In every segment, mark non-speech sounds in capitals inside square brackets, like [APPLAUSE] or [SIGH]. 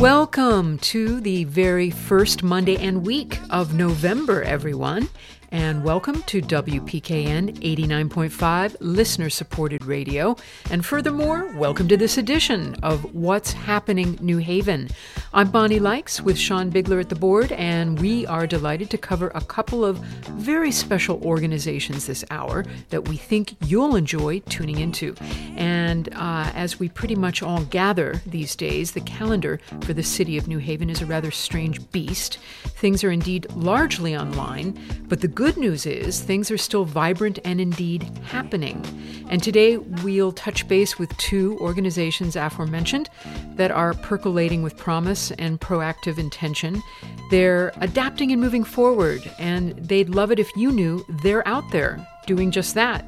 Welcome to the very first Monday and week of November, everyone and welcome to WPKN 89.5 listener supported radio. And furthermore, welcome to this edition of What's Happening New Haven. I'm Bonnie Likes with Sean Bigler at the board, and we are delighted to cover a couple of very special organizations this hour that we think you'll enjoy tuning into. And uh, as we pretty much all gather these days, the calendar for the city of New Haven is a rather strange beast. Things are indeed largely online, but the good news is things are still vibrant and indeed happening. And today we'll touch base with two organizations aforementioned that are percolating with promise and proactive intention. They're adapting and moving forward, and they'd love it if you knew they're out there doing just that.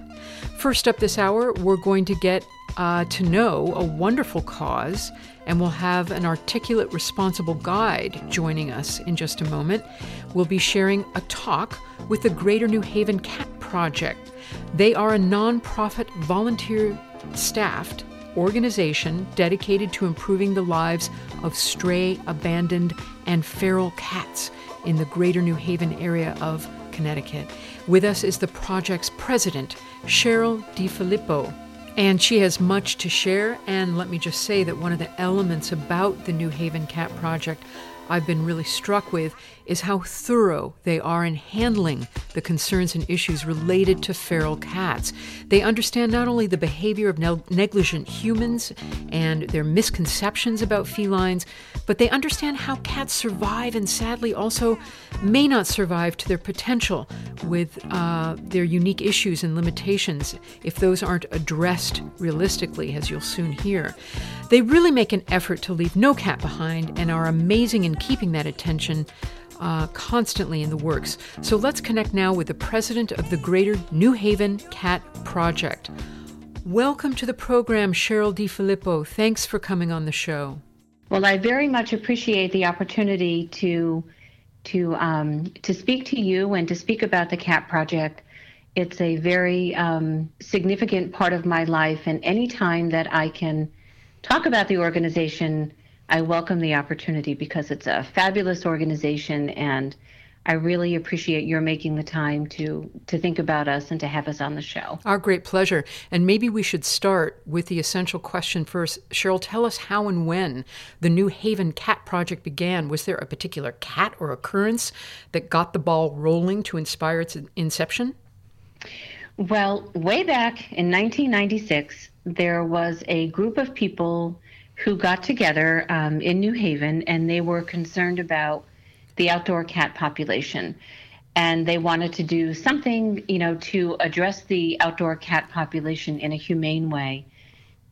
First up this hour, we're going to get uh, to know a wonderful cause, and we'll have an articulate, responsible guide joining us in just a moment. We'll be sharing a talk with the Greater New Haven Cat Project. They are a nonprofit, volunteer staffed organization dedicated to improving the lives of stray, abandoned, and feral cats in the Greater New Haven area of Connecticut. With us is the project's president, Cheryl DiFilippo. And she has much to share. And let me just say that one of the elements about the New Haven Cat Project I've been really struck with is how thorough they are in handling the concerns and issues related to feral cats. They understand not only the behavior of ne- negligent humans and their misconceptions about felines, but they understand how cats survive and sadly also may not survive to their potential with uh, their unique issues and limitations if those aren't addressed realistically, as you'll soon hear. They really make an effort to leave no cat behind and are amazing in keeping that attention uh, constantly in the works. So let's connect now with the president of the Greater New Haven Cat Project. Welcome to the program, Cheryl DiFilippo. Thanks for coming on the show. Well, I very much appreciate the opportunity to to um, to speak to you and to speak about the Cat Project. It's a very um, significant part of my life, and any time that I can talk about the organization I welcome the opportunity because it's a fabulous organization and I really appreciate your making the time to to think about us and to have us on the show. Our great pleasure. And maybe we should start with the essential question first. Cheryl, tell us how and when the New Haven Cat Project began. Was there a particular cat or occurrence that got the ball rolling to inspire its inception? Well, way back in 1996, there was a group of people who got together um, in New Haven and they were concerned about the outdoor cat population. And they wanted to do something, you know, to address the outdoor cat population in a humane way.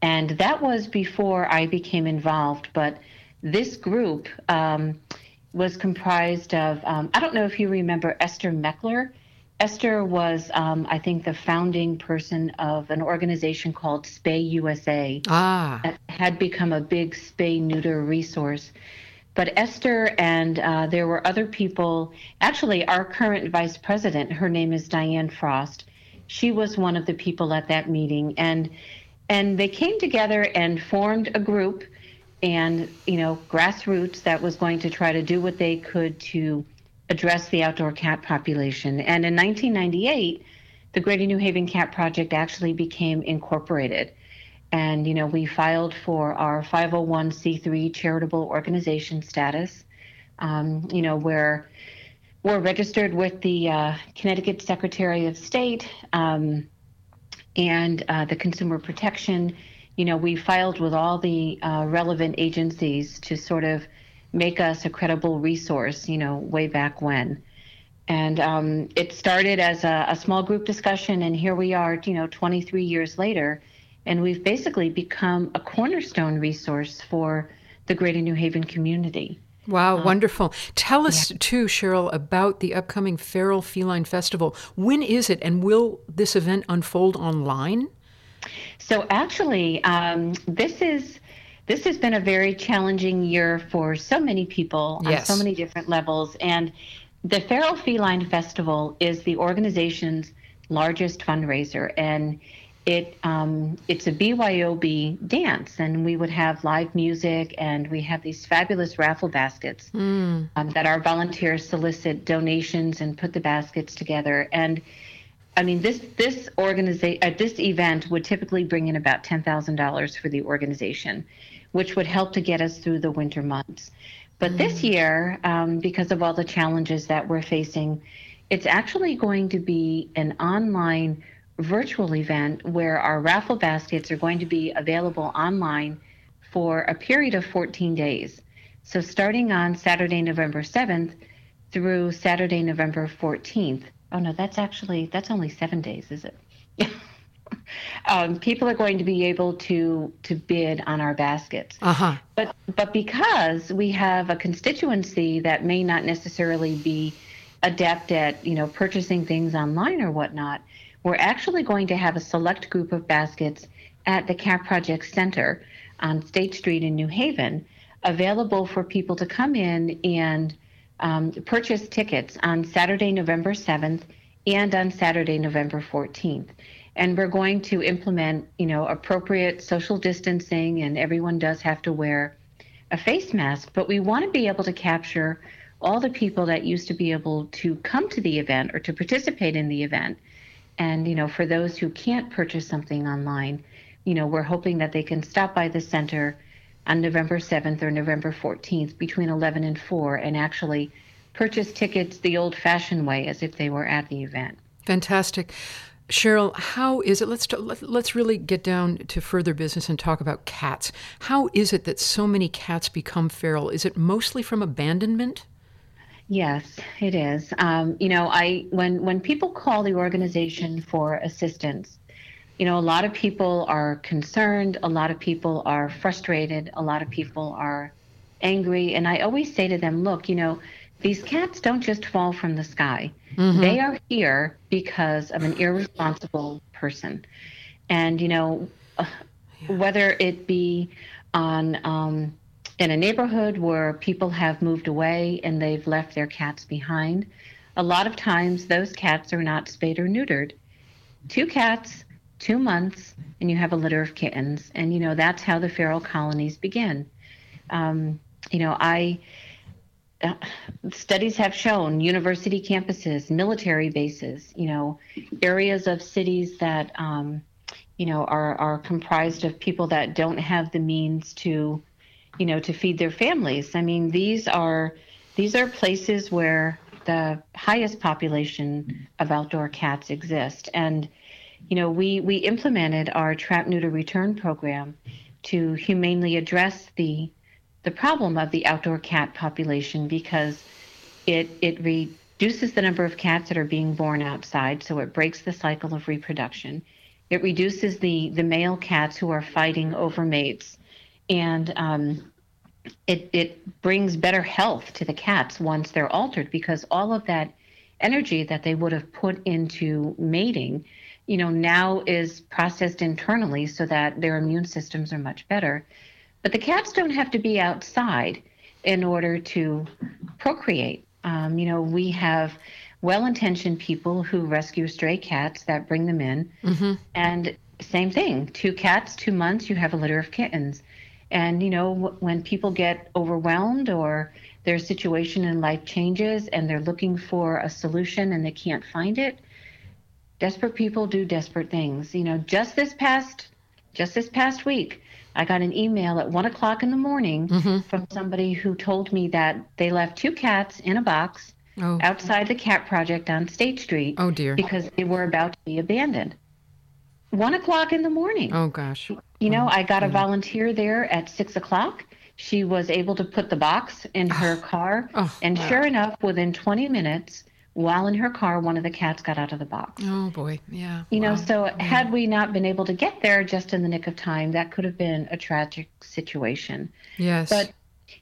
And that was before I became involved. But this group um, was comprised of, um, I don't know if you remember Esther Mechler. Esther was, um, I think, the founding person of an organization called Spay USA. Ah. That had become a big spay neuter resource. But Esther and uh, there were other people. Actually, our current vice president, her name is Diane Frost. She was one of the people at that meeting, and and they came together and formed a group, and you know, grassroots that was going to try to do what they could to address the outdoor cat population. And in 1998, the Greater New Haven Cat Project actually became incorporated. And, you know, we filed for our 501c3 charitable organization status, um, you know, where we're registered with the uh, Connecticut Secretary of State um, and uh, the Consumer Protection. You know, we filed with all the uh, relevant agencies to sort of make us a credible resource, you know, way back when. And um, it started as a, a, small group discussion, and here we are, you know, 23 years later, and we've basically become a cornerstone resource for the Greater New Haven community. Wow, um, wonderful. Tell us, yeah. too, Cheryl, about the upcoming Feral Feline Festival. When is it, and will this event unfold online? So, actually, um, this is this has been a very challenging year for so many people yes. on so many different levels. And the Feral Feline Festival is the organization's largest fundraiser, and it um, it's a BYOB dance, and we would have live music, and we have these fabulous raffle baskets mm. um, that our volunteers solicit donations and put the baskets together. And I mean, this this organization at uh, this event would typically bring in about ten thousand dollars for the organization, which would help to get us through the winter months. But mm. this year, um, because of all the challenges that we're facing, it's actually going to be an online virtual event where our raffle baskets are going to be available online for a period of 14 days. So starting on Saturday, November 7th through Saturday, November 14th. Oh no, that's actually that's only seven days, is it? [LAUGHS] um, people are going to be able to to bid on our baskets. Uh-huh. But but because we have a constituency that may not necessarily be adept at you know purchasing things online or whatnot, we're actually going to have a select group of baskets at the Cat Project Center on State Street in New Haven, available for people to come in and um, purchase tickets on Saturday, November 7th and on Saturday, November 14th. And we're going to implement, you know, appropriate social distancing, and everyone does have to wear a face mask. But we want to be able to capture all the people that used to be able to come to the event or to participate in the event and, you know, for those who can't purchase something online, you know, we're hoping that they can stop by the center on November 7th or November 14th between 11 and 4 and actually purchase tickets the old fashioned way as if they were at the event. Fantastic. Cheryl, how is it? Let's let's really get down to further business and talk about cats. How is it that so many cats become feral? Is it mostly from abandonment? Yes, it is. Um, you know, I when when people call the organization for assistance, you know, a lot of people are concerned, a lot of people are frustrated, a lot of people are angry, and I always say to them, look, you know, these cats don't just fall from the sky. Mm-hmm. They are here because of an irresponsible person. And, you know, yeah. whether it be on um, in a neighborhood where people have moved away and they've left their cats behind, a lot of times those cats are not spayed or neutered. Two cats, two months, and you have a litter of kittens. And, you know, that's how the feral colonies begin. Um, you know, I. Uh, studies have shown university campuses, military bases, you know, areas of cities that, um, you know, are, are comprised of people that don't have the means to you know, to feed their families. I mean, these are these are places where the highest population of outdoor cats exist. And, you know, we, we implemented our trap neuter return program to humanely address the the problem of the outdoor cat population because it it reduces the number of cats that are being born outside, so it breaks the cycle of reproduction. It reduces the the male cats who are fighting over mates and um, it it brings better health to the cats once they're altered because all of that energy that they would have put into mating, you know, now is processed internally so that their immune systems are much better. But the cats don't have to be outside in order to procreate. Um, you know, we have well-intentioned people who rescue stray cats that bring them in, mm-hmm. and same thing, two cats, two months, you have a litter of kittens. And, you know, when people get overwhelmed or their situation in life changes and they're looking for a solution and they can't find it, desperate people do desperate things. You know, just this past, just this past week, I got an email at one o'clock in the morning mm-hmm. from somebody who told me that they left two cats in a box oh. outside the cat project on State Street. Oh dear. Because they were about to be abandoned one o'clock in the morning. Oh gosh. You know, I got a volunteer there at six o'clock. She was able to put the box in her [SIGHS] car, oh, and wow. sure enough, within 20 minutes, while in her car, one of the cats got out of the box. Oh boy, yeah. You wow. know, so had we not been able to get there just in the nick of time, that could have been a tragic situation. Yes. But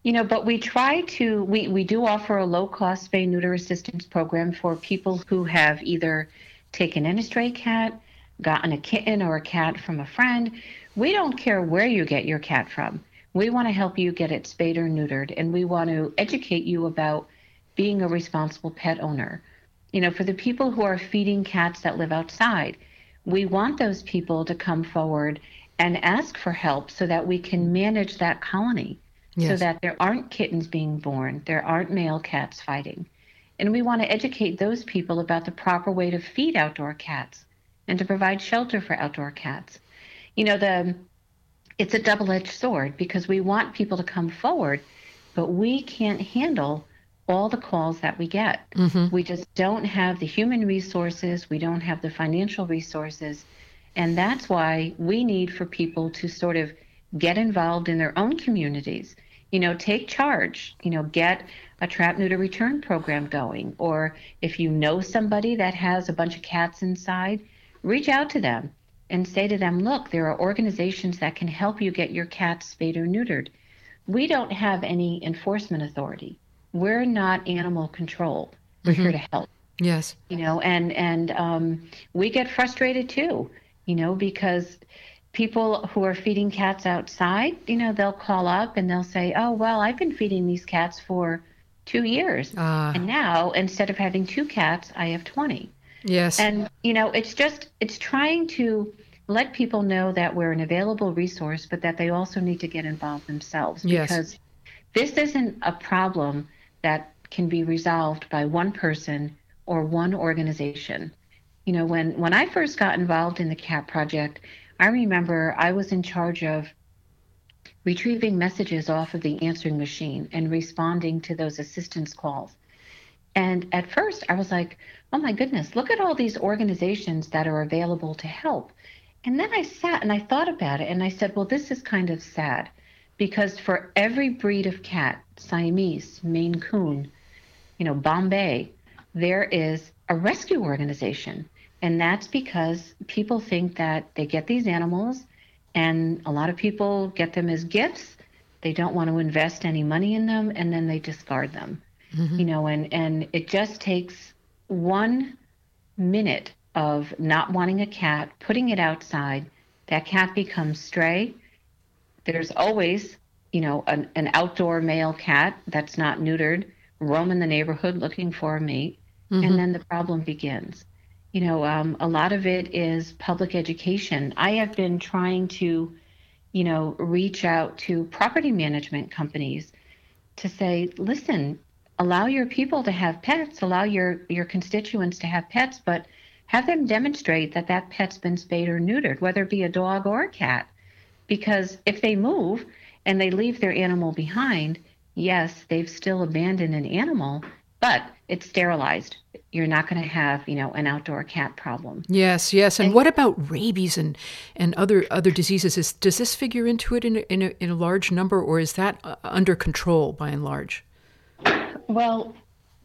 you know, but we try to we we do offer a low cost spay neuter assistance program for people who have either taken in a stray cat gotten a kitten or a cat from a friend. We don't care where you get your cat from. We want to help you get it spayed or neutered, and we want to educate you about being a responsible pet owner. You know, for the people who are feeding cats that live outside, we want those people to come forward and ask for help so that we can manage that colony yes. so that there aren't kittens being born, there aren't male cats fighting. And we want to educate those people about the proper way to feed outdoor cats and to provide shelter for outdoor cats. You know, the it's a double-edged sword because we want people to come forward, but we can't handle all the calls that we get. Mm-hmm. We just don't have the human resources, we don't have the financial resources, and that's why we need for people to sort of get involved in their own communities. You know, take charge, you know, get a trap neuter return program going or if you know somebody that has a bunch of cats inside, reach out to them and say to them, look, there are organizations that can help you get your cats spayed or neutered. We don't have any enforcement authority. We're not animal control. We're mm-hmm. here to help. Yes. You know, and and um, we get frustrated too. You know, because people who are feeding cats outside, you know, they'll call up and they'll say, "Oh, well, I've been feeding these cats for two years, uh, and now instead of having two cats, I have twenty. Yes. And, you know, it's just, it's trying to let people know that we're an available resource, but that they also need to get involved themselves. Yes. Because this isn't a problem that can be resolved by one person or one organization. You know, when, when I first got involved in the CAP project, I remember I was in charge of retrieving messages off of the answering machine and responding to those assistance calls. And at first, I was like, oh my goodness, look at all these organizations that are available to help. And then I sat and I thought about it and I said, well, this is kind of sad because for every breed of cat, Siamese, Maine Coon, you know, Bombay, there is a rescue organization. And that's because people think that they get these animals and a lot of people get them as gifts. They don't want to invest any money in them and then they discard them mm-hmm. you know, and, and it just takes one minute of not wanting a cat, putting it outside, that cat becomes stray. There's always, you know, an, an outdoor male cat that's not neutered roaming the neighborhood looking for a mate, mm-hmm. and then the problem begins. You know, um, a lot of it is public education. I have been trying to, you know, reach out to property management companies to say, listen, allow your people to have pets, allow your, your constituents to have pets, but have them demonstrate that that pet's been spayed or neutered, whether it be a dog or a cat. Because if they move and they leave their animal behind, yes, they've still abandoned an animal, but it's sterilized. You're not going to have, you know, an outdoor cat problem. Yes, yes. And, and what about rabies and, and other other diseases? Is, does this figure into it in a, in a, in a large number, or is that uh, under control by and large? Well,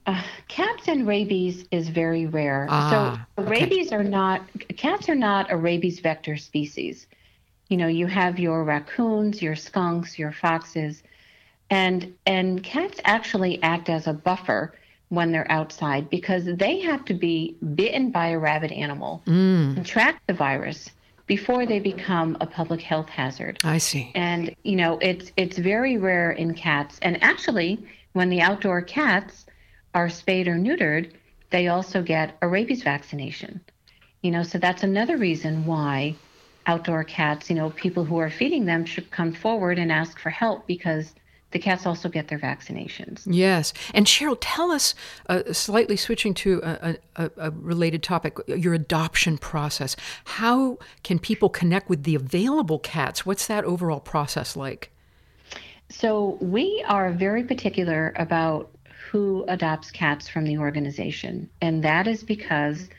uh, cats and rabies is very rare. Ah, so okay. rabies are not cats are not a rabies vector species. You know, you have your raccoons, your skunks, your foxes, and and cats actually act as a buffer when they're outside because they have to be bitten by a rabid animal, mm. contract the virus before they become a public health hazard. I see. And you know, it's it's very rare in cats. And actually, when the outdoor cats are spayed or neutered, they also get a rabies vaccination. You know, so that's another reason why outdoor cats, you know, people who are feeding them should come forward and ask for help because the cats also get their vaccinations. Yes. And Cheryl, tell us, uh, slightly switching to a, a, a, related topic, your adoption process. How can people connect with the available cats? What's that overall process like? So we are very particular about who adopts cats from the organization, and that is because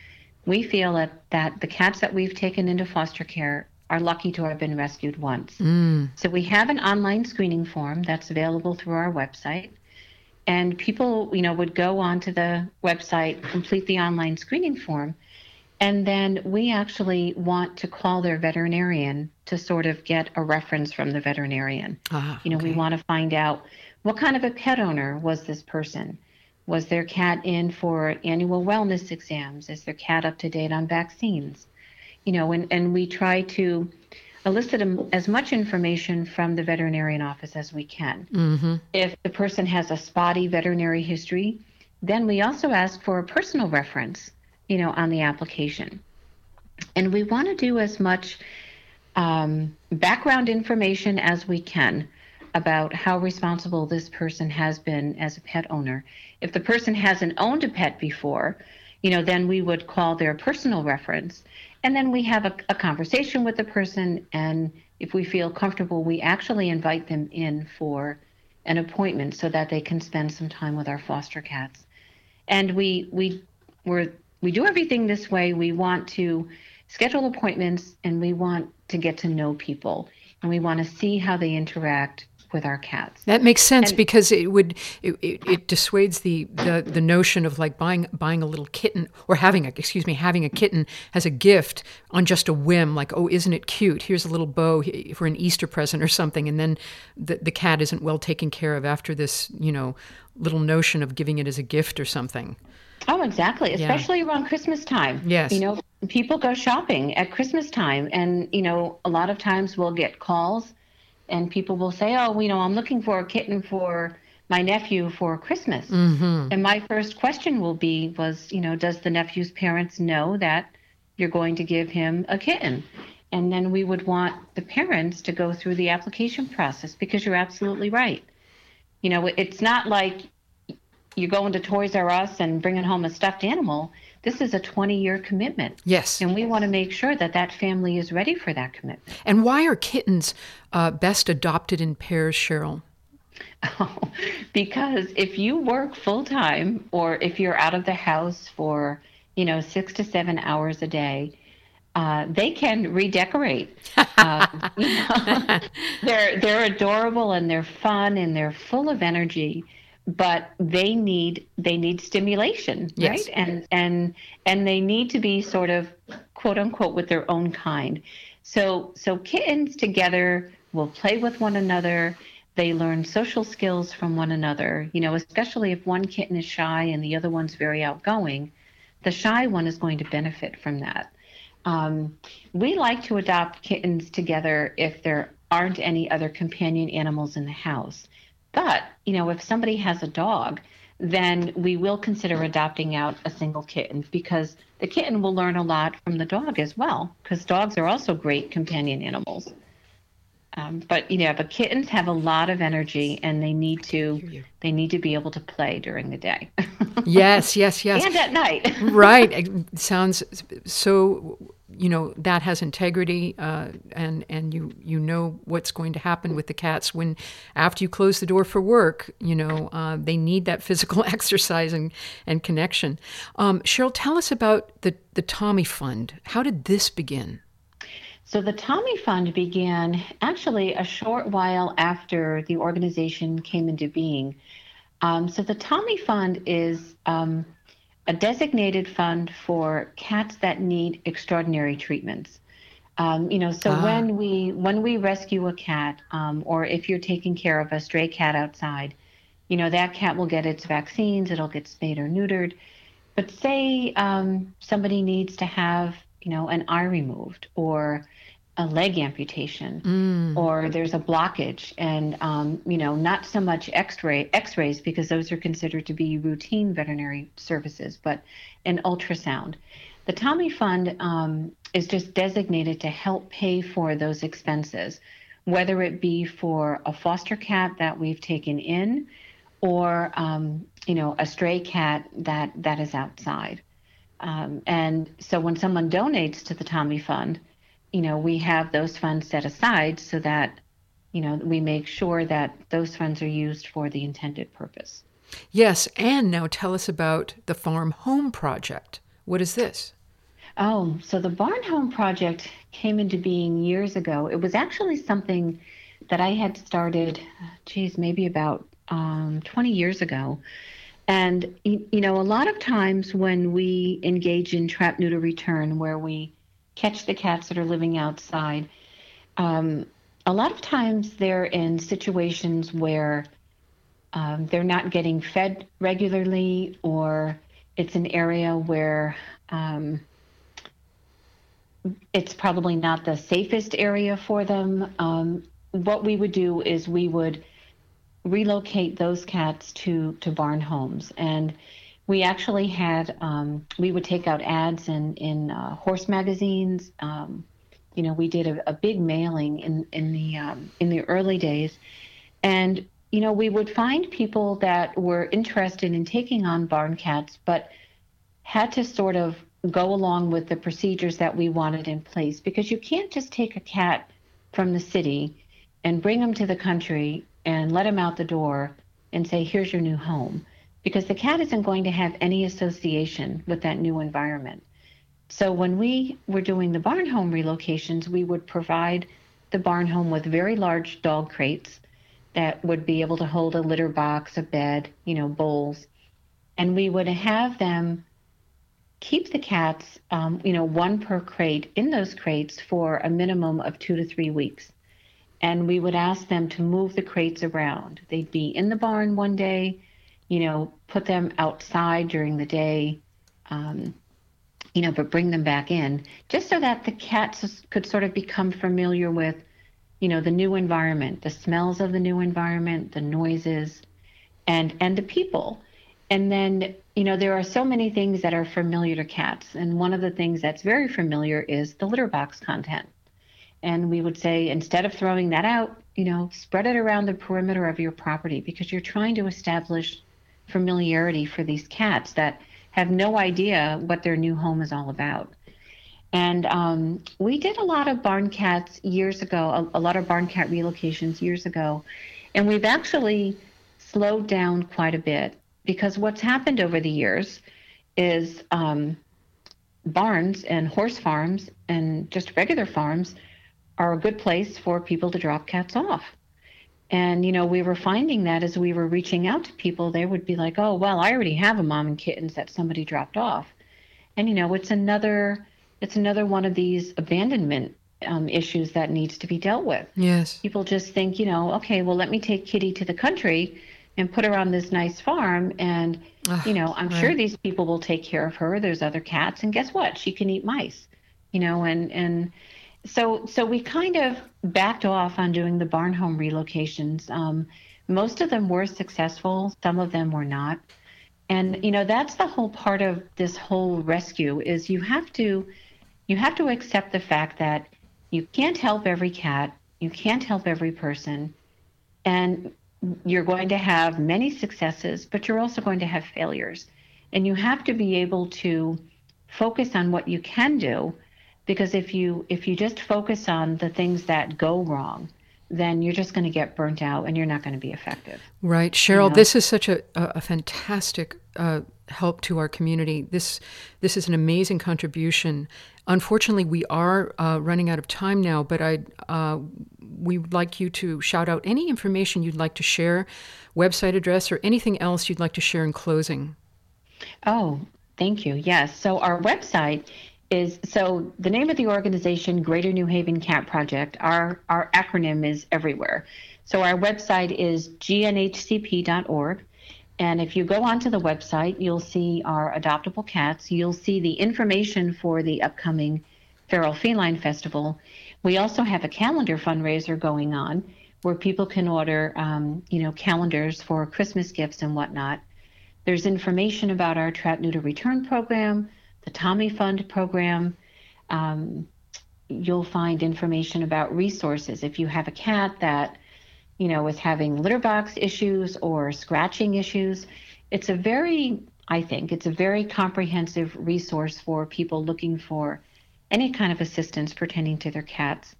we feel that, that the cats that we've taken into foster care are lucky to have been rescued once. Mm. So we have an online screening form that's available through our website. And people, you know, would go onto the website, complete the online screening form, and then we actually want to call their veterinarian to sort of get a reference from the veterinarian. Ah, you know, okay. we want to find out what kind of a pet owner was this person? Was their cat in for annual wellness exams? Is their cat up to date on vaccines? You know, and, and we try to elicit as much information from the veterinarian office as we can. Mm-hmm. If the person has a spotty veterinary history, then we also ask for a personal reference, you know, on the application. And we want to do as much um, background information as we can about how responsible this person has been as a pet owner. If the person hasn't owned a pet before, you know, then we would call their personal reference. And then we have a, a conversation with the person. And if we feel comfortable, we actually invite them in for an appointment so that they can spend some time with our foster cats. And we, we, we're, we do everything this way. We want to schedule appointments and we want to get to know people and we want to see how they interact with our cats. That makes sense and, because it would it, it, it, dissuades the, the the notion of like buying buying a little kitten or having a excuse me having a kitten as a gift on just a whim like oh isn't it cute here's a little bow for an Easter present or something and then the the cat isn't well taken care of after this you know little notion of giving it as a gift or something. Oh, exactly. Especially yeah. around Christmas time. Yes. You know, people go shopping at Christmas time, and you know, a lot of times we'll get calls and people will say, "Oh, you know, I'm looking for a kitten for my nephew for Christmas." Mm-hmm. And my first question will be, "Was you know, does the nephew's parents know that you're going to give him a kitten?" And then we would want the parents to go through the application process because you're absolutely right. You know, it's not like you're going to Toys R Us and bringing home a stuffed animal this is a 20 year commitment. Yes. And we want to make sure that that family is ready for that commitment. And why are kittens uh, best adopted in pairs, Cheryl? Oh, [LAUGHS] because if you work full time or if you're out of the house for, you know, six to seven hours a day, uh, they can redecorate. uh, you know, they're they're adorable and they're fun and they're full of energy but they need they need stimulation yes. right? And and and they need to be sort of quote unquote with their own kind. So so kittens together will play with one another. They learn social skills from one another. You know especially if one kitten is shy and the other one's very outgoing the shy one is going to benefit from that. Um, we like to adopt kittens together if there aren't any other companion animals in the house but, you know, if somebody has a dog, then we will consider adopting out a single kitten because the kitten will learn a lot from the dog as well, because dogs are also great companion animals. Um, but you know, but kittens have a lot of energy, and they need to they need to be able to play during the day. [LAUGHS] yes, yes, yes, and at night. [LAUGHS] right. It sounds so you know that has integrity uh, and and you you know what's going to happen with the cats when after you close the door for work you know uh, they need that physical [LAUGHS] exercise and, and connection um, cheryl tell us about the the tommy fund how did this begin so the tommy fund began actually a short while after the organization came into being um, so the tommy fund is um, a designated fund for cats that need extraordinary treatments. Um, you know, so ah. when we when we rescue a cat, um, or if you're taking care of a stray cat outside, you know that cat will get its vaccines, it'll get spayed or neutered. But say um, somebody needs to have, you know, an eye removed, or a leg amputation mm. or there's a blockage. And um, you know not so much x-ray x-rays because those are considered to be routine veterinary services but an ultrasound. The tommy fund um, is just designated to help pay for those expenses whether it be for a foster cat that we've taken in or um, you know a stray cat that that is outside. Um, and so when someone donates to the tommy fund you know, we have those funds set aside so that, you know, we make sure that those funds are used for the intended purpose. Yes, and now tell us about the Farm Home Project. What is this? Oh, so the Barn Home Project came into being years ago. It was actually something that I had started, geez, maybe about um, 20 years ago. And, you know, a lot of times when we engage in trap, neuter, return, where we catch the cats that are living outside. Um, a lot of times they're in situations where um, they're not getting fed regularly, or it's an area where um, it's probably not the safest area for them. Um, what we would do is we would relocate those cats to to barn homes and we actually had um, we would take out ads in in uh, horse magazines. Um, you know, we did a, a, big mailing in in the um, in the early days, and you know, we would find people that were interested in taking on barn cats, but had to sort of go along with the procedures that we wanted in place because you can't just take a cat from the city and bring them to the country and let them out the door and say, here's your new home because the cat isn't going to have any association with that new environment. So when we were doing the barn home relocations, we would provide the barn home with very large dog crates that would be able to hold a litter box, a bed, you know, bowls. And we would have them keep the cats, um, you know, one per crate in those crates for a minimum of two to three weeks. And we would ask them to move the crates around. They'd be in the barn one day, you know, put them outside during the day, um, you know, but bring them back in just so that the cats could sort of become familiar with, you know, the new environment, the smells of the new environment, the noises, and and the people. And then, you know, there are so many things that are familiar to cats, and one of the things that's very familiar is the litter box content. And we would say instead of throwing that out, you know, spread it around the perimeter of your property because you're trying to establish familiarity for these cats that have no idea what their new home is all about. And um, we did a lot of barn cats years ago, a, a, lot of barn cat relocations years ago. And we've actually slowed down quite a bit because what's happened over the years is um, barns and horse farms and just regular farms are a good place for people to drop cats off. And, you know, we were finding that as we were reaching out to people, they would be like, oh, well, I already have a mom and kittens that somebody dropped off. And, you know, it's another, it's another one of these abandonment um, issues that needs to be dealt with. Yes. People just think, you know, okay, well, let me take Kitty to the country and put her on this nice farm. And, oh, you know, I'm right. sure these people will take care of her. There's other cats. And guess what? She can eat mice, you know, and, and, so so we kind of backed off on doing the barn home relocations. Um, most of them were successful, some of them were not. And you know that's the whole part of this whole rescue is you have to you have to accept the fact that you can't help every cat, you can't help every person, and you're going to have many successes, but you're also going to have failures. And you have to be able to focus on what you can do because if you if you just focus on the things that go wrong then you're just going to get burnt out and you're not going to be effective. Right. Cheryl you know? this is such a, a fantastic uh, help to our community. This this is an amazing contribution. Unfortunately we are uh, running out of time now but i uh, we would like you to shout out any information you'd like to share website address or anything else you'd like to share in closing. Oh thank you. Yes. So our website is so the name of the organization Greater New Haven Cat Project. Our our acronym is everywhere. So our website is gnhcp.org. And if you go onto the website, you'll see our adoptable cats. You'll see the information for the upcoming Feral Feline Festival. We also have a calendar fundraiser going on where people can order, um, you know, calendars for Christmas gifts and whatnot. There's information about our Trap Neuter Return program the Tommy Fund program. Um, you'll find information about resources. If you have a cat that, you know, is having litter box issues or scratching issues, it's a very, I think, it's a very comprehensive resource for people looking for any kind of assistance pertaining to their cats.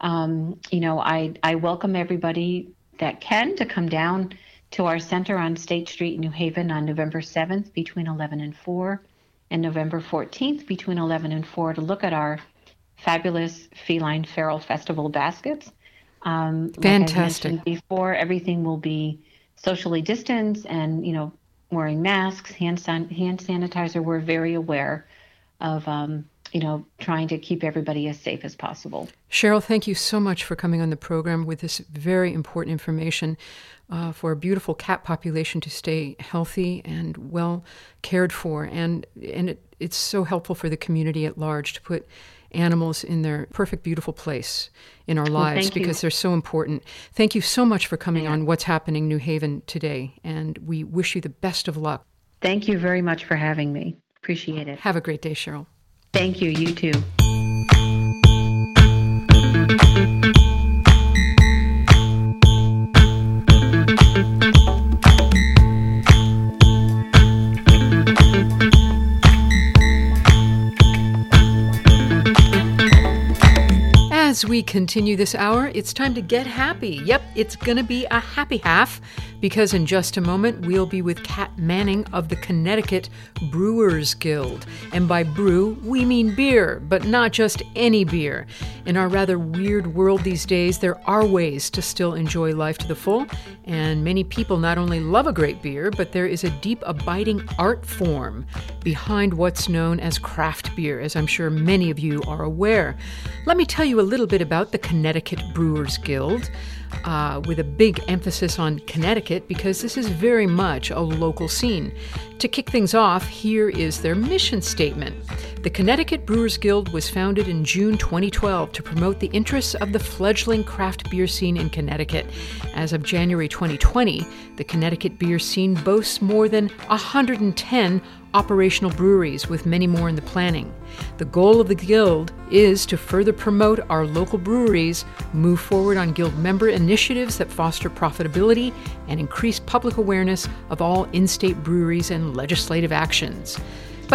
Um, you know, I, I welcome everybody that can to come down to our center on State Street, New Haven on November 7th between 11 and 4 and November 14th between 11 and 4 to look at our fabulous feline feral festival baskets. Um, Fantastic. Like before, everything will be socially distanced and, you know, wearing masks, hand, san- hand sanitizer. We're very aware of, um, you know, trying to keep everybody as safe as possible. Cheryl, thank you so much for coming on the program with this very important information uh, for a beautiful cat population to stay healthy and well cared for. And, and it, it's so helpful for the community at large to put animals in their perfect, beautiful place in our lives well, because you. they're so important. Thank you so much for coming yeah. on What's Happening New Haven today. And we wish you the best of luck. Thank you very much for having me. Appreciate it. Have a great day, Cheryl. Thank you. You too. We continue this hour, it's time to get happy. Yep, it's going to be a happy half because in just a moment we'll be with Kat Manning of the Connecticut Brewers Guild. And by brew, we mean beer, but not just any beer. In our rather weird world these days, there are ways to still enjoy life to the full, and many people not only love a great beer, but there is a deep, abiding art form behind what's known as craft beer, as I'm sure many of you are aware. Let me tell you a little bit about the Connecticut Brewers Guild. Uh, with a big emphasis on Connecticut because this is very much a local scene. To kick things off, here is their mission statement. The Connecticut Brewers Guild was founded in June 2012 to promote the interests of the fledgling craft beer scene in Connecticut. As of January 2020, the Connecticut beer scene boasts more than 110 operational breweries, with many more in the planning. The goal of the Guild is to further promote our local breweries, move forward on Guild member initiatives that foster profitability, and increase public awareness of all in state breweries and legislative actions.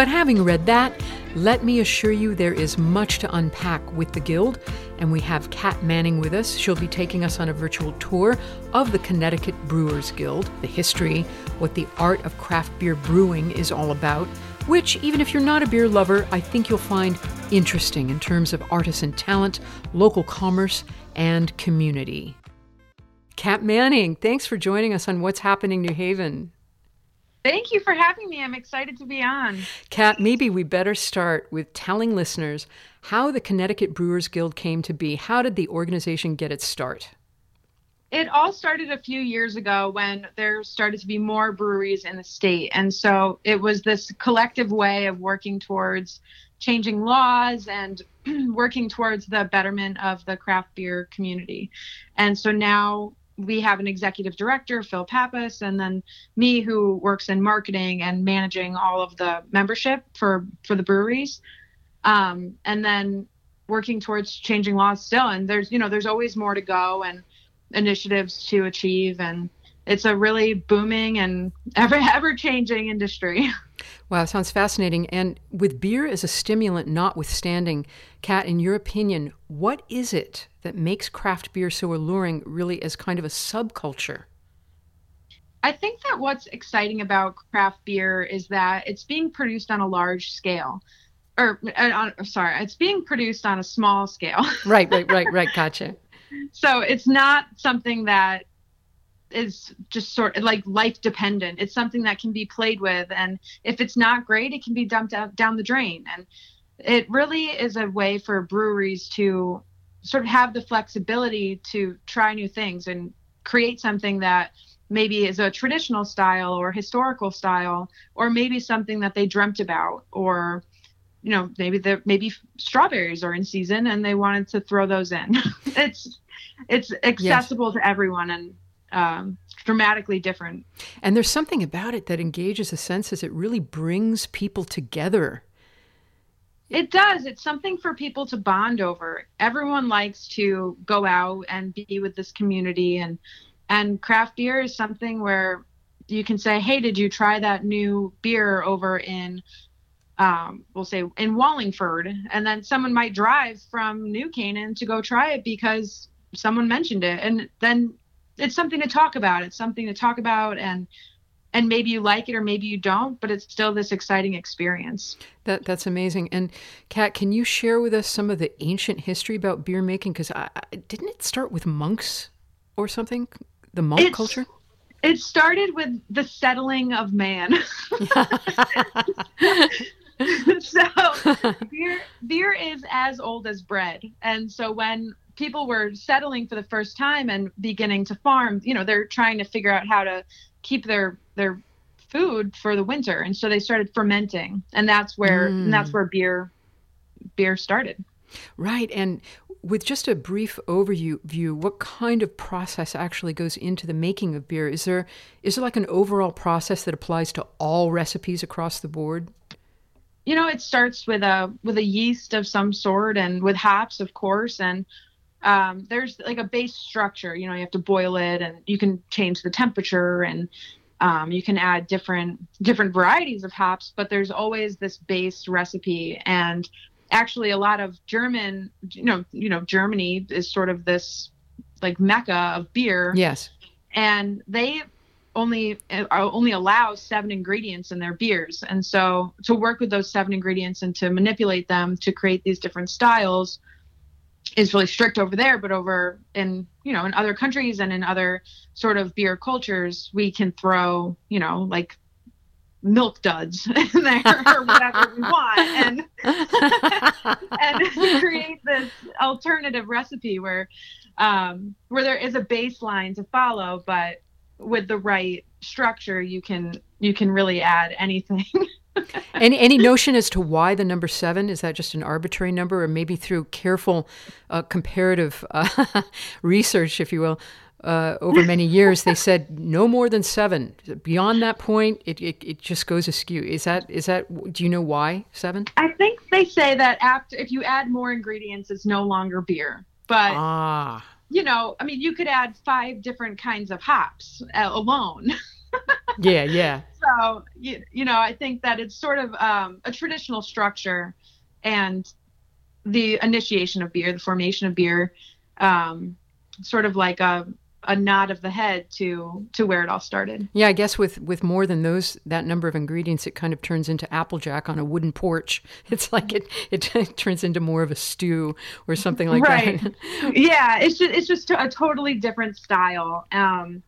But having read that, let me assure you there is much to unpack with the Guild, and we have Kat Manning with us. She'll be taking us on a virtual tour of the Connecticut Brewers Guild, the history, what the art of craft beer brewing is all about, which, even if you're not a beer lover, I think you'll find interesting in terms of artisan talent, local commerce, and community. Kat Manning, thanks for joining us on What's Happening New Haven. Thank you for having me. I'm excited to be on. Kat, maybe we better start with telling listeners how the Connecticut Brewers Guild came to be. How did the organization get its start? It all started a few years ago when there started to be more breweries in the state. And so it was this collective way of working towards changing laws and [CLEARS THROAT] working towards the betterment of the craft beer community. And so now we have an executive director, Phil Pappas, and then me who works in marketing and managing all of the membership for for the breweries. Um, and then working towards changing laws still. And there's you know there's always more to go and initiatives to achieve and it's a really booming and [LAUGHS] ever ever changing industry. [LAUGHS] Wow, sounds fascinating. And with beer as a stimulant notwithstanding, Kat, in your opinion, what is it that makes craft beer so alluring, really as kind of a subculture? I think that what's exciting about craft beer is that it's being produced on a large scale. Or, uh, on, sorry, it's being produced on a small scale. [LAUGHS] right, right, right, right. Gotcha. so it's not something that is just sort of like life dependent. It's something that can be played with, and if it's not great, it can be dumped out down the drain. And it really is a way for breweries to sort of have the flexibility to try new things and create something that maybe is a traditional style or historical style, or maybe something that they dreamt about, or you know maybe the maybe strawberries are in season and they wanted to throw those in. [LAUGHS] it's it's accessible yes. to everyone and um, dramatically different. And there's something about it that engages the senses. It really brings people together. It does. It's something for people to bond over. Everyone likes to go out and be with this community and and craft beer is something where you can say, "Hey, did you try that new beer over in um, we'll say in Wallingford?" And then someone might drive from New Canaan to go try it because someone mentioned it. And then it's something to talk about. It's something to talk about and and maybe you like it or maybe you don't, but it's still this exciting experience. That that's amazing. And Kat, can you share with us some of the ancient history about beer making? Because didn't it start with monks or something? The monk it's, culture. It started with the settling of man. [LAUGHS] [LAUGHS] so beer beer is as old as bread, and so when people were settling for the first time and beginning to farm, you know, they're trying to figure out how to keep their their food for the winter, and so they started fermenting, and that's where mm. and that's where beer beer started. Right. And with just a brief overview, what kind of process actually goes into the making of beer? Is there is there like an overall process that applies to all recipes across the board? You know, it starts with a with a yeast of some sort and with hops, of course, and um, there's like a base structure. You know, you have to boil it, and you can change the temperature, and um, you can add different different varieties of hops. But there's always this base recipe, and actually, a lot of German, you know, you know, Germany is sort of this like mecca of beer. Yes, and they only uh, only allow seven ingredients in their beers and so to work with those seven ingredients and to manipulate them to create these different styles is really strict over there but over in you know in other countries and in other sort of beer cultures we can throw you know like milk duds [LAUGHS] in there or whatever we want and [LAUGHS] and create this alternative recipe where um where there is a baseline to follow but with the right structure you can you can really add anything [LAUGHS] any any notion as to why the number seven is that just an arbitrary number, or maybe through careful uh, comparative uh, [LAUGHS] research, if you will, uh, over many years, they said no more than seven. Beyond that point, it, it, it just goes askew. Is that is that? Do you know why seven? I think they say that after if you add more ingredients, it's no longer beer. But ah. you know, I mean, you could add five different kinds of hops uh, alone. [LAUGHS] yeah, yeah. [LAUGHS] So you, you know, I think that it's sort of um, a traditional structure, and the initiation of beer, the formation of beer, um, sort of like a a nod of the head to to where it all started. Yeah, I guess with with more than those that number of ingredients, it kind of turns into applejack on a wooden porch. [LAUGHS] It's like it it, it [LAUGHS] turns into more of a stew or something like right. that. yeah, it's just it's just a totally different style. Um,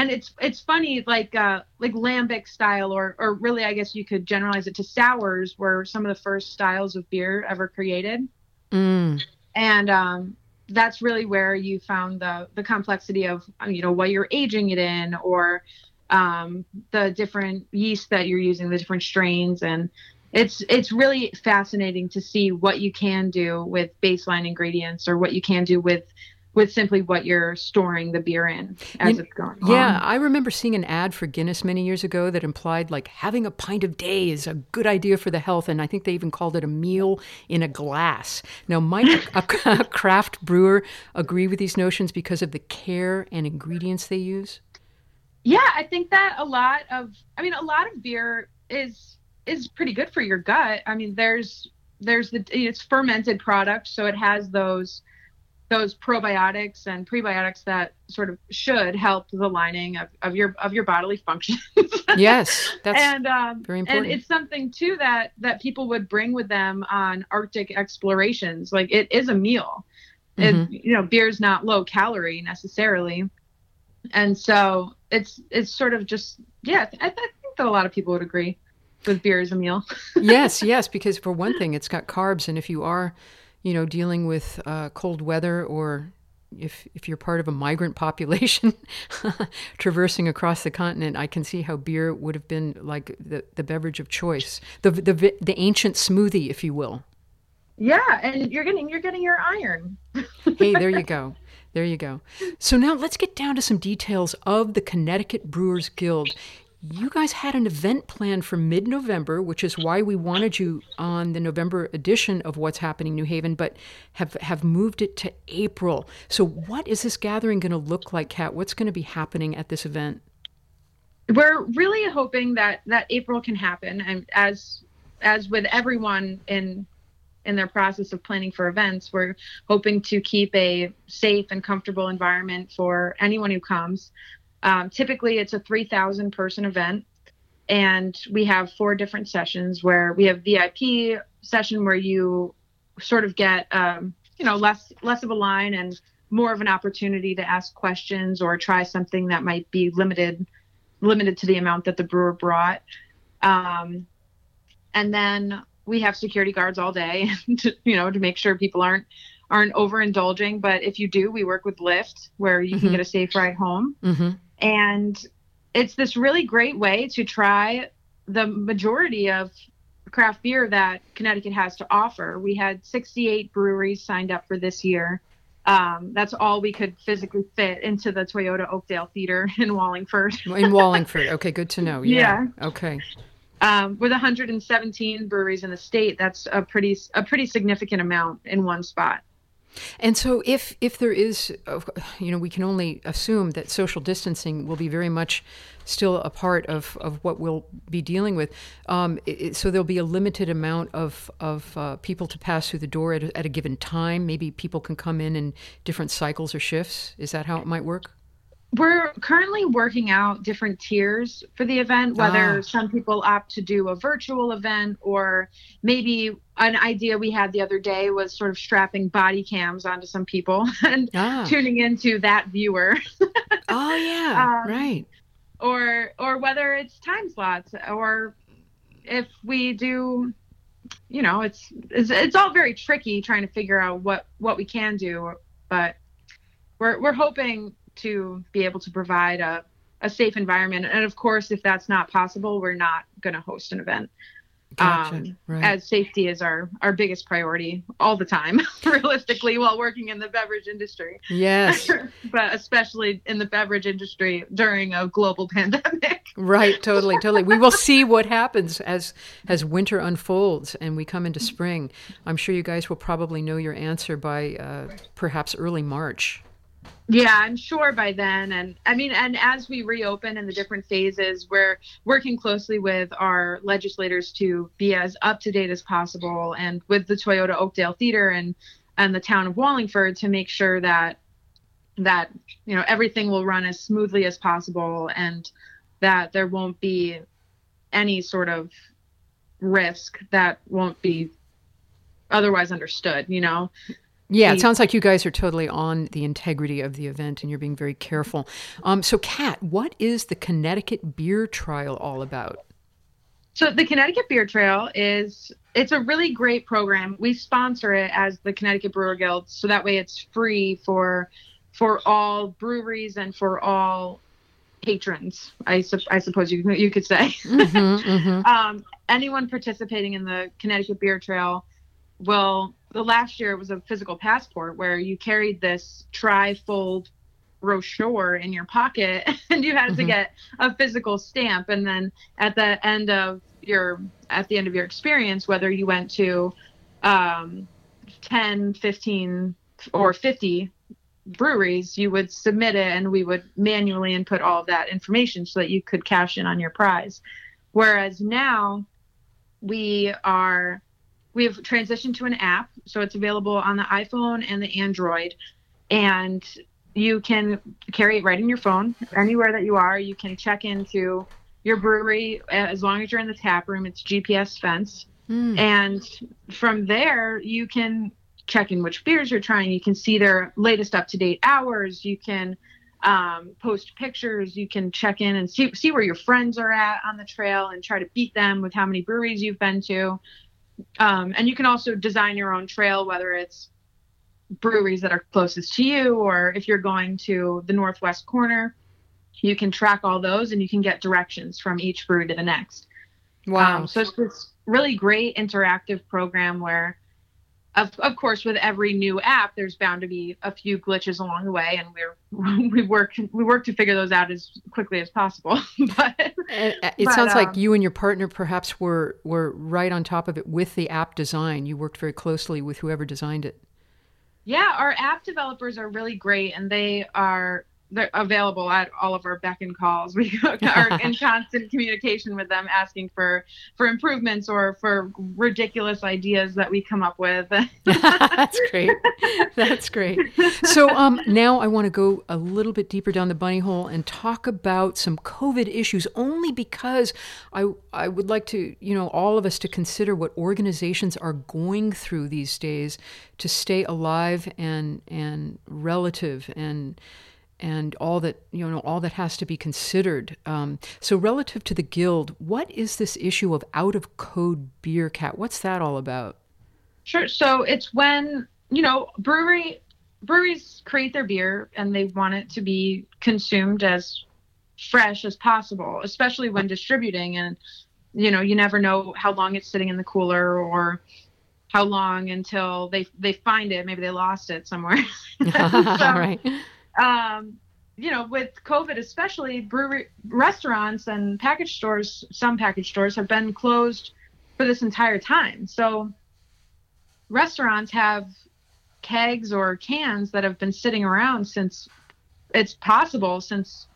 and it's it's funny like uh like lambic style or or really i guess you could generalize it to sours were some of the first styles of beer ever created mm. and um that's really where you found the the complexity of you know what you're aging it in or um the different yeast that you're using the different strains and it's it's really fascinating to see what you can do with baseline ingredients or what you can do with with simply what you're storing the beer in as you, it's going yeah on. i remember seeing an ad for guinness many years ago that implied like having a pint of day is a good idea for the health and i think they even called it a meal in a glass. Now might [LAUGHS] a, a craft brewer agree with these notions because of the care and ingredients they use? Yeah i think that a lot of i mean a lot of beer is is pretty good for your gut. I mean there's there's the it's fermented product so it has those those probiotics and prebiotics that sort of should help the lining of, of your of your bodily functions. [LAUGHS] yes, that's and um, very important. And it's something too that that people would bring with them on Arctic explorations. Like it is a meal. Mm-hmm. It, you know, beer's not low calorie necessarily, and so it's it's sort of just yeah. I, I think that a lot of people would agree with beer as a meal. [LAUGHS] yes, yes, because for one thing, it's got carbs, and if you are you know, dealing with uh, cold weather or if if you're part of a migrant population [LAUGHS] traversing across the continent, I can see how beer would have been like the, the beverage of choice, the, the the ancient smoothie, if you will. Yeah, and you're getting you're getting your iron. [LAUGHS] hey, there you go. There you go. So now let's get down to some details of the Connecticut Brewers Guild you guys had an event planned for mid November, which is why we wanted you on the November edition of What's Happening New Haven, but have, have moved it to April. So, what is this gathering going to look like, Kat? What's going to be happening at this event? We're really hoping that that April can happen, and as as with everyone in in their process of planning for events, we're hoping to keep a safe and comfortable environment for anyone who comes. Um, typically, it's a 3,000 person event, and we have four different sessions where we have VIP session where you sort of get um, you know less less of a line and more of an opportunity to ask questions or try something that might be limited limited to the amount that the brewer brought. Um, and then we have security guards all day [LAUGHS] to, you know to make sure people aren't aren't overindulging but if you do we work with lyft where you mm-hmm. can get a safe ride home mm-hmm. And it's this really great way to try the majority of craft beer that Connecticut has to offer. We had 68 breweries signed up for this year. Um, that's all we could physically fit into the Toyota Oakdale Theater [LAUGHS] in Wallingford. in Wallingford. Okay, good to know. Yeah. yeah. Okay. Um, with 117 breweries in the state, that's a pretty a pretty significant amount in one spot. And so, if if there is, you know, we can only assume that social distancing will be very much still a part of, of what we'll be dealing with. Um, it, so there'll be a limited amount of of uh, people to pass through the door at at a given time. Maybe people can come in in different cycles or shifts. Is that how it might work? We're currently working out different tiers for the event, whether ah. some people opt to do a virtual event or maybe an idea we had the other day was sort of strapping body cams onto some people [LAUGHS] and ah. tuning into that viewer. [LAUGHS] oh yeah, um, right. Or or whether it's time slots or if we do you know, it's, it's it's all very tricky trying to figure out what what we can do, but we're we're hoping to be able to provide a, a safe environment. And of course, if that's not possible, we're not going to host an event. Gotcha. Um, right. As safety is our our biggest priority all the time, [LAUGHS] realistically, while working in the beverage industry. Yes, [LAUGHS] but especially in the beverage industry during a global [LAUGHS] pandemic. right, totally, totally. We will see what happens as as winter unfolds and we come into spring. I'm sure you guys will probably know your answer by uh, perhaps early March. Yeah, I'm sure by then. And I mean, and as we reopen in the different phases, we're working closely with our legislators to be as up to date as possible and with the Toyota Oakdale Theater and and the town of Wallingford to make sure that that you know everything will run as smoothly as possible and that there won't be any sort of risk that won't be otherwise understood, you know. Yeah, it sounds like you guys are totally on the integrity of the event and you're being very careful. Um, so, Kat, what is the Connecticut Beer Trail all about? So, the Connecticut Beer Trail is it's a really great program. We sponsor it as the Connecticut Brewer Guild, so that way it's free for for all breweries and for all patrons. I, su- I suppose you you could say. Mm-hmm, mm-hmm. [LAUGHS] um, anyone participating in the Connecticut Beer Trail will the last year it was a physical passport where you carried this tri-fold brochure in your pocket [LAUGHS] and you had mm-hmm. to get a physical stamp and then at the end of your at the end of your experience whether you went to um, 10 15 or 50 breweries you would submit it and we would manually input all of that information so that you could cash in on your prize whereas now we are we have transitioned to an app, so it's available on the iPhone and the Android, and you can carry it right in your phone anywhere that you are. You can check into your brewery as long as you're in the tap room. It's GPS fence, mm. and from there you can check in which beers you're trying. You can see their latest up to date hours. You can um, post pictures. You can check in and see see where your friends are at on the trail and try to beat them with how many breweries you've been to. Um, and you can also design your own trail, whether it's breweries that are closest to you or if you're going to the northwest corner, you can track all those and you can get directions from each brew to the next. Wow. Um, so it's this really great interactive program where of, of course with every new app there's bound to be a few glitches along the way and we're [LAUGHS] we work we work to figure those out as quickly as possible [LAUGHS] but it but, sounds um, like you and your partner perhaps were were right on top of it with the app design. You worked very closely with whoever designed it. Yeah our app developers are really great and they are they're available at all of our beck and calls. [LAUGHS] We are in [LAUGHS] constant communication with them, asking for for improvements or for ridiculous ideas that we come up with. [LAUGHS] That's great. That's great. So um, now I want to go a little bit deeper down the bunny hole and talk about some COVID issues, only because I I would like to you know all of us to consider what organizations are going through these days to stay alive and and relative and and all that you know all that has to be considered. Um, so relative to the guild, what is this issue of out of code beer Kat What's that all about? Sure. So it's when you know brewery breweries create their beer and they want it to be consumed as fresh as possible, especially when distributing and you know, you never know how long it's sitting in the cooler or how long until they they find it. Maybe they lost it somewhere. [LAUGHS] [LAUGHS] so, right. Um, you know, with COVID, especially brewery restaurants and package stores, some package stores have been closed for this entire time. So restaurants have kegs or cans that have been sitting around since it's possible since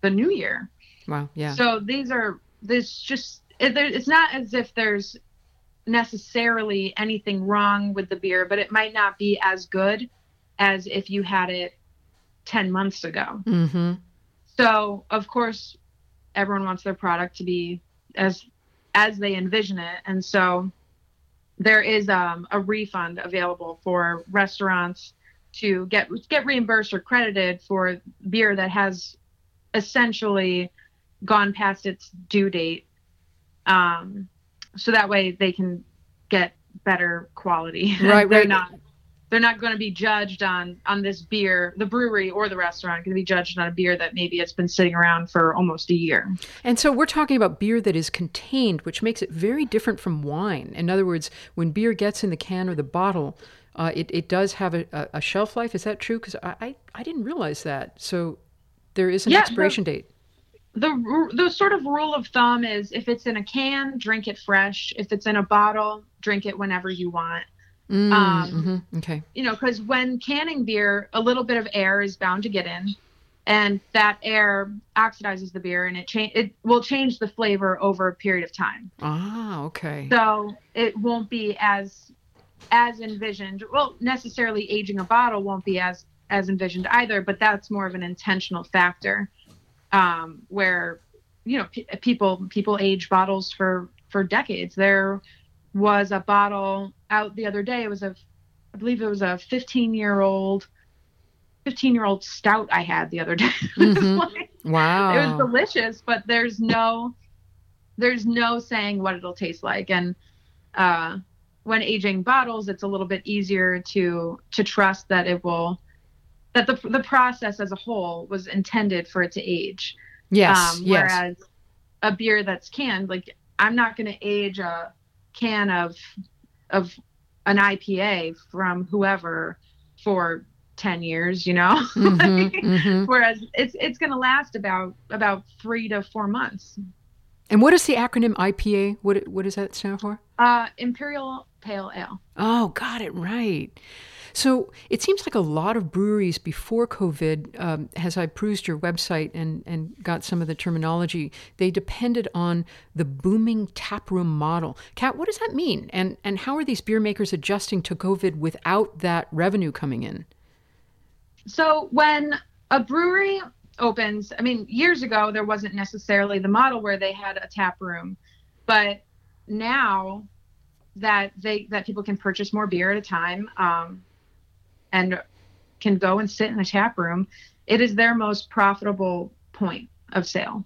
the new year. Wow. Yeah. So these are this just it, it's not as if there's necessarily anything wrong with the beer, but it might not be as good as if you had it 10 months ago. Mm-hmm. So, of course, everyone wants their product to be as as they envision it, and so there is um, a refund available for restaurants to get get reimbursed or credited for beer that has essentially gone past its due date. Um, so that way they can get better quality. [LAUGHS] Right, they're right. not they're not going to be judged on on this beer, the brewery or the restaurant going to be judged on a beer that maybe it's been sitting around for almost a year. And so we're talking about beer that is contained, which makes it very different from wine. In other words, when beer gets in the can or the bottle, uh, it, it does have a, a, shelf life. Is that true? Because I, I, I, didn't realize that. So there is an yeah, expiration the, date. The, the sort of rule of thumb is if it's in a can, drink it fresh. If it's in a bottle, drink it whenever you want. Mm, um, mm-hmm, okay. You know, because when canning beer, a little bit of air is bound to get in, and that air oxidizes the beer, and it change it will change the flavor over a period of time. Ah, okay. So it won't be as as envisioned. Well, necessarily aging a bottle won't be as as envisioned either, but that's more of an intentional factor, um, where you know p- people people age bottles for for decades. There was a bottle out the other day. It was a, I believe it was a 15 year old, 15 year old stout I had the other [LAUGHS] day. Mm-hmm. like, wow. It was delicious, but there's no, there's no saying what it'll taste like. And, uh, when aging bottles, it's a little bit easier to, to trust that it will, that the, the process as a whole was intended for it to age. Yes. Um, yes. Whereas a beer that's canned, like I'm not going to age a can of of an IPA from whoever for 10 years, you know? Mm-hmm, mm-hmm. [LAUGHS] Whereas it's it's going to last about about 3 to 4 months. And what is the acronym IPA? What what does that stand for? Uh Imperial Pale Ale. Oh, got it right. So it seems like a lot of breweries before COVID, um, as I perused your website and, and got some of the terminology, they depended on the booming taproom model. Kat, what does that mean? And, and how are these beer makers adjusting to COVID without that revenue coming in? So when a brewery opens, I mean, years ago, there wasn't necessarily the model where they had a tap room, but now that they that people can purchase more beer at a time um, and can go and sit in the tap room, it is their most profitable point of sale.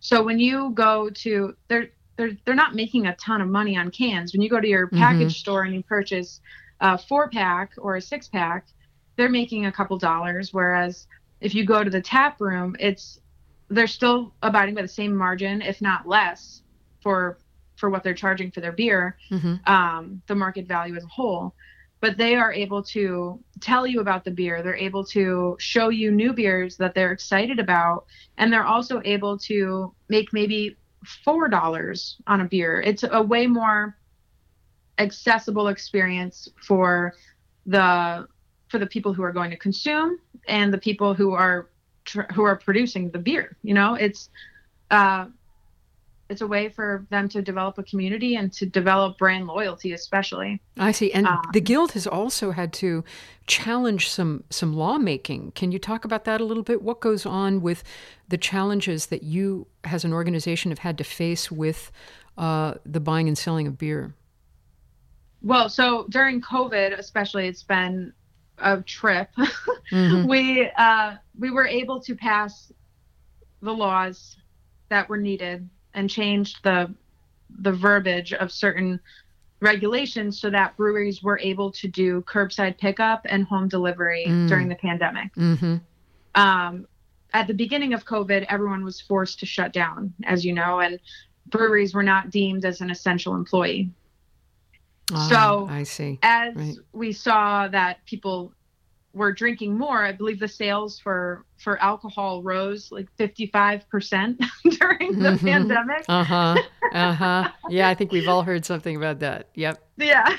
So when you go to they're they're they're not making a ton of money on cans. When you go to your package mm-hmm. store and you purchase a four pack or a six pack, they're making a couple dollars. Whereas if you go to the tap room, it's they're still abiding by the same margin, if not less, for for what they're charging for their beer, mm-hmm. um, the market value as a whole but they are able to tell you about the beer. They're able to show you new beers that they're excited about, and they're also able to make maybe four dollars on a beer. It's a way more accessible experience for the for the people who are going to consume and the people who are who are producing the beer. You know, it's uh, it's a way for them to develop a community and to develop brand loyalty especially. I see. And um, the guild has also had to challenge some some lawmaking. Can you talk about that a little bit? What goes on with the challenges that you as an organization have had to face with uh, the buying and selling of beer? Well so during covid especially it's been a trip. [LAUGHS] Mm-hmm. we uh, we were able to pass the laws that were needed and changed the the verbiage of certain regulations so that breweries were able to do curbside pickup and home delivery mm. during the pandemic. Mm-hmm. Um, at the beginning of COVID, everyone was forced to shut down, as you know, and breweries were not deemed as an essential employee. Ah, so I see. As Right. we saw that people were drinking more, I believe the sales for for alcohol rose like 55% [LAUGHS] during the Mhm. pandemic. Uh huh. [LAUGHS] Uh huh. Yeah, I think we've all heard something about that. Yep. Yeah.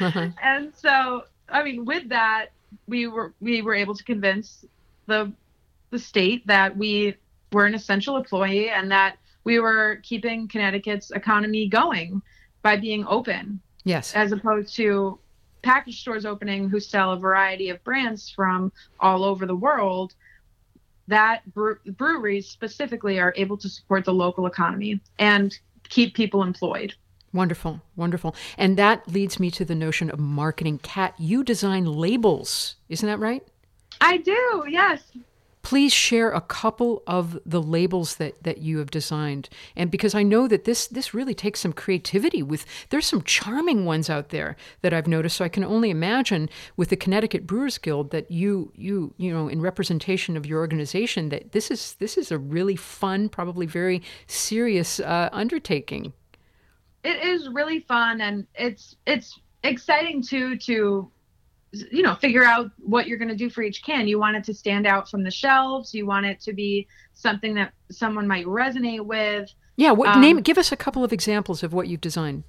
[LAUGHS] and so i mean with that we were we were able to convince the the state that we were an essential employee and that we were keeping connecticut's economy going by being open yes. as opposed to package stores opening who sell a variety of brands from all over the world that bre- breweries specifically are able to support the local economy and keep people employed Wonderful, wonderful. And that leads me to the notion of marketing. Kat, you design labels, isn't that right? i do yes Please share a couple of the labels that, that you have designed. And because I know that this this really takes some creativity with there's some charming ones out there that I've noticed. So I can only imagine with the Connecticut Brewers Guild that you you you know in representation of your organization that this is this is a really fun, probably very serious uh, undertaking. it is really fun and it's it's exciting too to you know figure out what you're going to do for each can you want it to stand out from the shelves you want it to be something that someone might resonate with Yeah, what Um, name? Give us a couple of examples of what you've designed.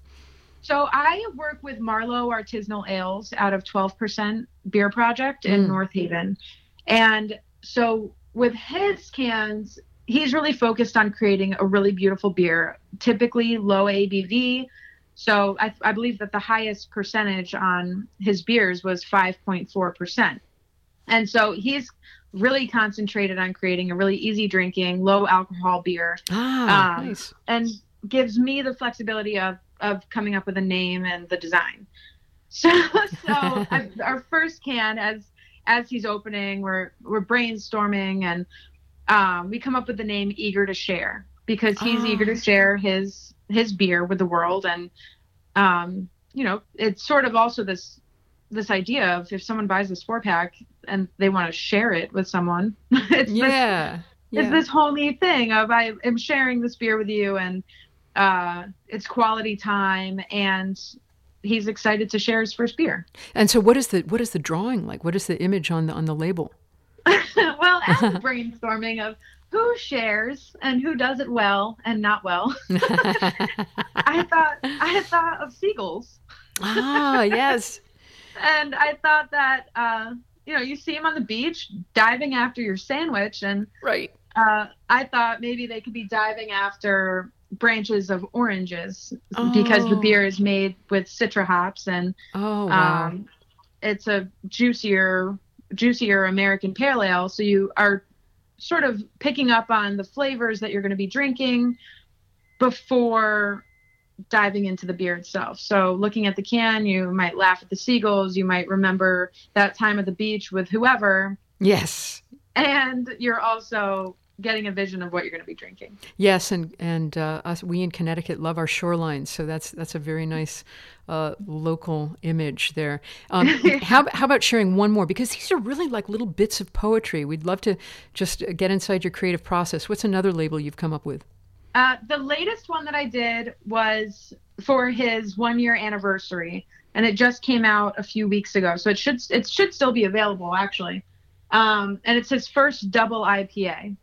so i work with marlowe artisanal ales out of 12% beer project in Mm. north haven and so with his cans he's really focused on creating a really beautiful beer typically low abv so I, I believe that the highest percentage on his beers was 5.4% and so he's really concentrated on creating a really easy drinking low alcohol beer Ah, Um, nice. and gives me the flexibility of of coming up with a name and the design. [LAUGHS] So so [LAUGHS] I, our first can as as he's opening, we're we're brainstorming and um, we come up with the name Eager to Share because he's Ah. eager to share his his beer with the world and um, you know it's sort of also this this idea of if someone buys this four pack and they want to share it with someone [LAUGHS] it's this Yeah. it's this whole neat thing of I am sharing this beer with you and uh, it's quality time and he's excited to share his first beer. And so, what is the what is the drawing like? What is the image on the on the label? [LAUGHS] well, as [LAUGHS] brainstorming of who shares and who does it well and not well, [LAUGHS] I [LAUGHS] thought I had thought of seagulls ah, yes. [LAUGHS] and I thought that uh, you know you see them on the beach diving after your sandwich and Right. uh, I thought maybe they could be diving after branches of oranges because the Oh. beer is made with citra hops and Oh wow. um, it's a juicier juicier American pale ale. So you are sort of picking up on the flavors that you're going to be drinking before diving into the beer itself. So looking at the can, you might laugh at the seagulls, you might remember that time at the beach with whoever, yes. and you're also getting a vision of what you're going to be drinking. Yes, and and uh, us we in Connecticut love our shorelines, so that's that's a very nice uh, local image there. Um, [LAUGHS] how how about sharing one more because these are really like little bits of poetry. We'd love to just get inside your creative process. What's another label you've come up with? Uh, the latest one that I did was for his one year anniversary, and it just came out a few weeks ago. So it should it should still be available actually, um, and it's his first double IPA.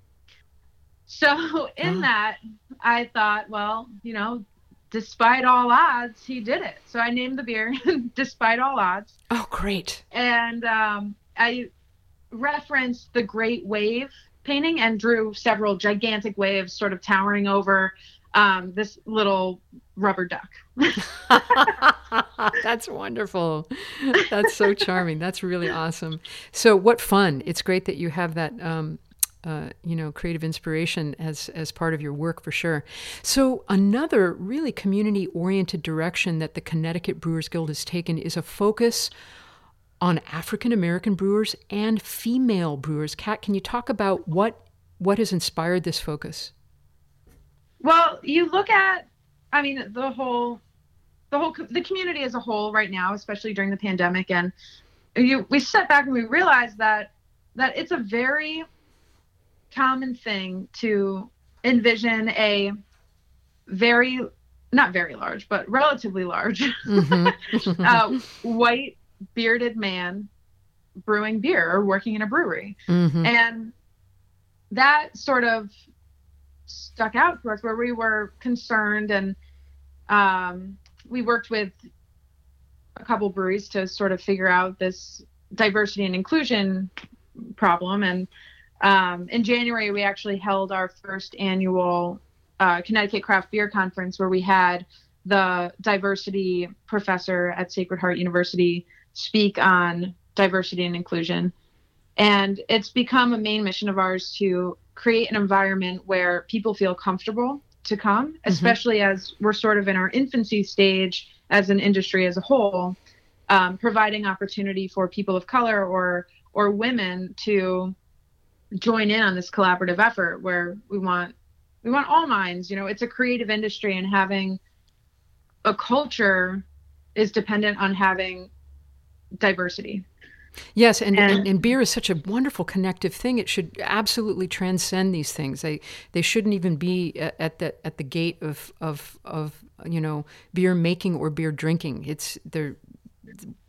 So [LAUGHS] in Ah. that, I thought, well, you know, despite all odds, he did it. So I named the beer [LAUGHS] "Despite All Odds," Oh, great. and um, I referenced the Great Wave painting and drew several gigantic waves sort of towering over um, this little rubber duck. [LAUGHS] That's wonderful. That's so charming. That's really awesome. So, what fun! It's great that you have that, um, uh, you know, creative inspiration as as part of your work for sure. So, another really community-oriented direction that the Connecticut Brewers Guild has taken is a focus on African American brewers and female brewers. Kat, can you talk about what what has inspired this focus? Well, you look at, I mean, the whole, the whole, the community as a whole right now, especially during the pandemic, and you, we step back and we realize that that it's a very common thing to envision a very not very large, but relatively large, mm-hmm. [LAUGHS] uh, white bearded man brewing beer or working in a brewery. Mm-hmm. And that sort of stuck out to us where we were concerned and um, we worked with a couple breweries to sort of figure out this diversity and inclusion problem. And um, in January, we actually held our first annual uh, Connecticut Craft Beer Conference where we had the diversity professor at Sacred Heart University speak on diversity and inclusion. And it's become a main mission of ours to create an environment where people feel comfortable to come, mm-hmm. especially as we're sort of in our infancy stage as an industry as a whole, um, providing opportunity for people of color or or women to join in on this collaborative effort where we want we want all minds you know it's a creative industry and having a culture is dependent on having diversity Yes, and, and, and, beer is such a wonderful connective thing. It should absolutely transcend these things. They they shouldn't even be at the at the gate of of of you know beer making or beer drinking. It's they're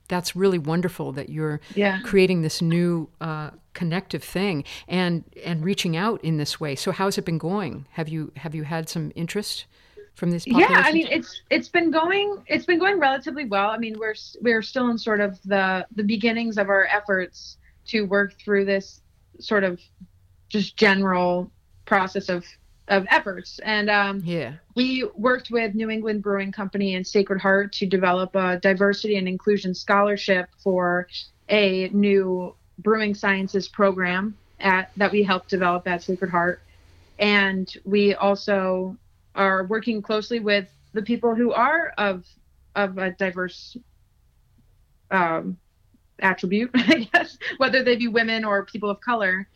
that's really wonderful that you're yeah. creating this new uh, connective thing and and reaching out in this way. So how's it been going? Have you have you had some interest from this? Yeah, I mean it's it's been going it's been going relatively well. I mean we're we're still in sort of the the beginnings of our efforts to work through this sort of just general process of of efforts. And um, yeah, we worked with New England Brewing Company and Sacred Heart to develop a diversity and inclusion scholarship for a new brewing sciences program at that we helped develop at Sacred Heart. And we also are working closely with the people who are of of a diverse um, attribute, [LAUGHS] I guess, whether they be women or people of color,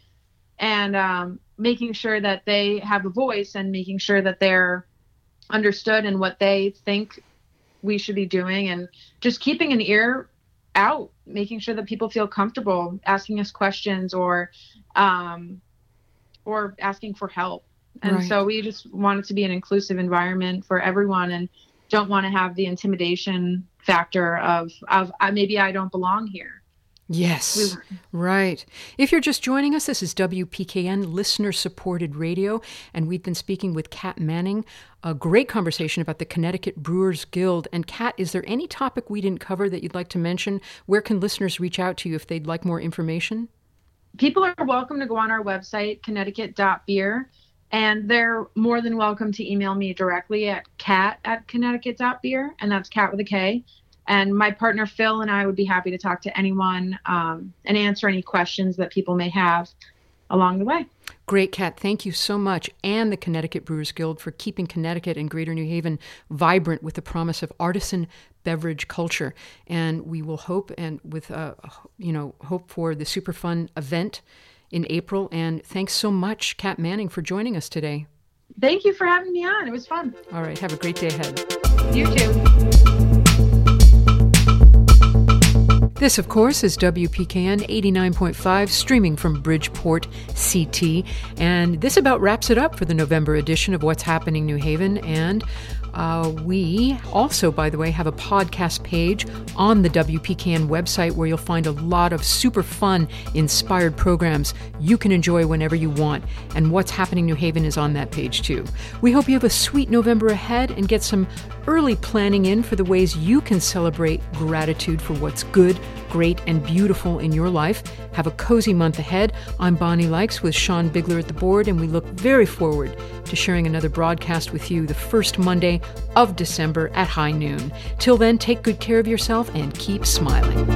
and um, making sure that they have a voice and making sure that they're understood and what they think we should be doing and just keeping an ear out making sure that people feel comfortable asking us questions or um, or asking for help and right. so we just want it to be an inclusive environment for everyone and don't want to have the intimidation factor of of uh, maybe I don't belong here Yes, right. If you're just joining us, this is WPKN listener supported radio, and we've been speaking with Kat Manning. A great conversation about the Connecticut Brewers Guild. And Kat, is there any topic we didn't cover that you'd like to mention? Where can listeners reach out to you if they'd like more information? People are welcome to go on our website, connecticut.beer, and they're more than welcome to email me directly at cat at connecticut.beer, and that's cat with a K. And my partner Phil and I would be happy to talk to anyone um, and answer any questions that people may have along the way. Great, Kat. Thank you so much, and the Connecticut Brewers Guild for keeping Connecticut and Greater New Haven vibrant with the promise of artisan beverage culture. And we will hope and with uh, you know hope for the super fun event in April. And thanks so much, Kat Manning, for joining us today. Thank you for having me on. It was fun. All right. Have a great day ahead. You too. This, of course, is WPKN 89.5, streaming from Bridgeport, CT. And this about wraps it up for the November edition of What's Happening New Haven. And uh, we also, by the way, have a podcast page on the WPKN website where you'll find a lot of super fun, inspired programs you can enjoy whenever you want. And What's Happening New Haven is on that page too. We hope you have a sweet November ahead and get some early planning in for the ways you can celebrate gratitude for what's good, great, and beautiful in your life. Have a cozy month ahead. I'm Bonnie Likes with Sean Bigler at the board, and we look very forward to sharing another broadcast with you the first Monday of December at high noon. Till then, take good care of yourself and keep smiling.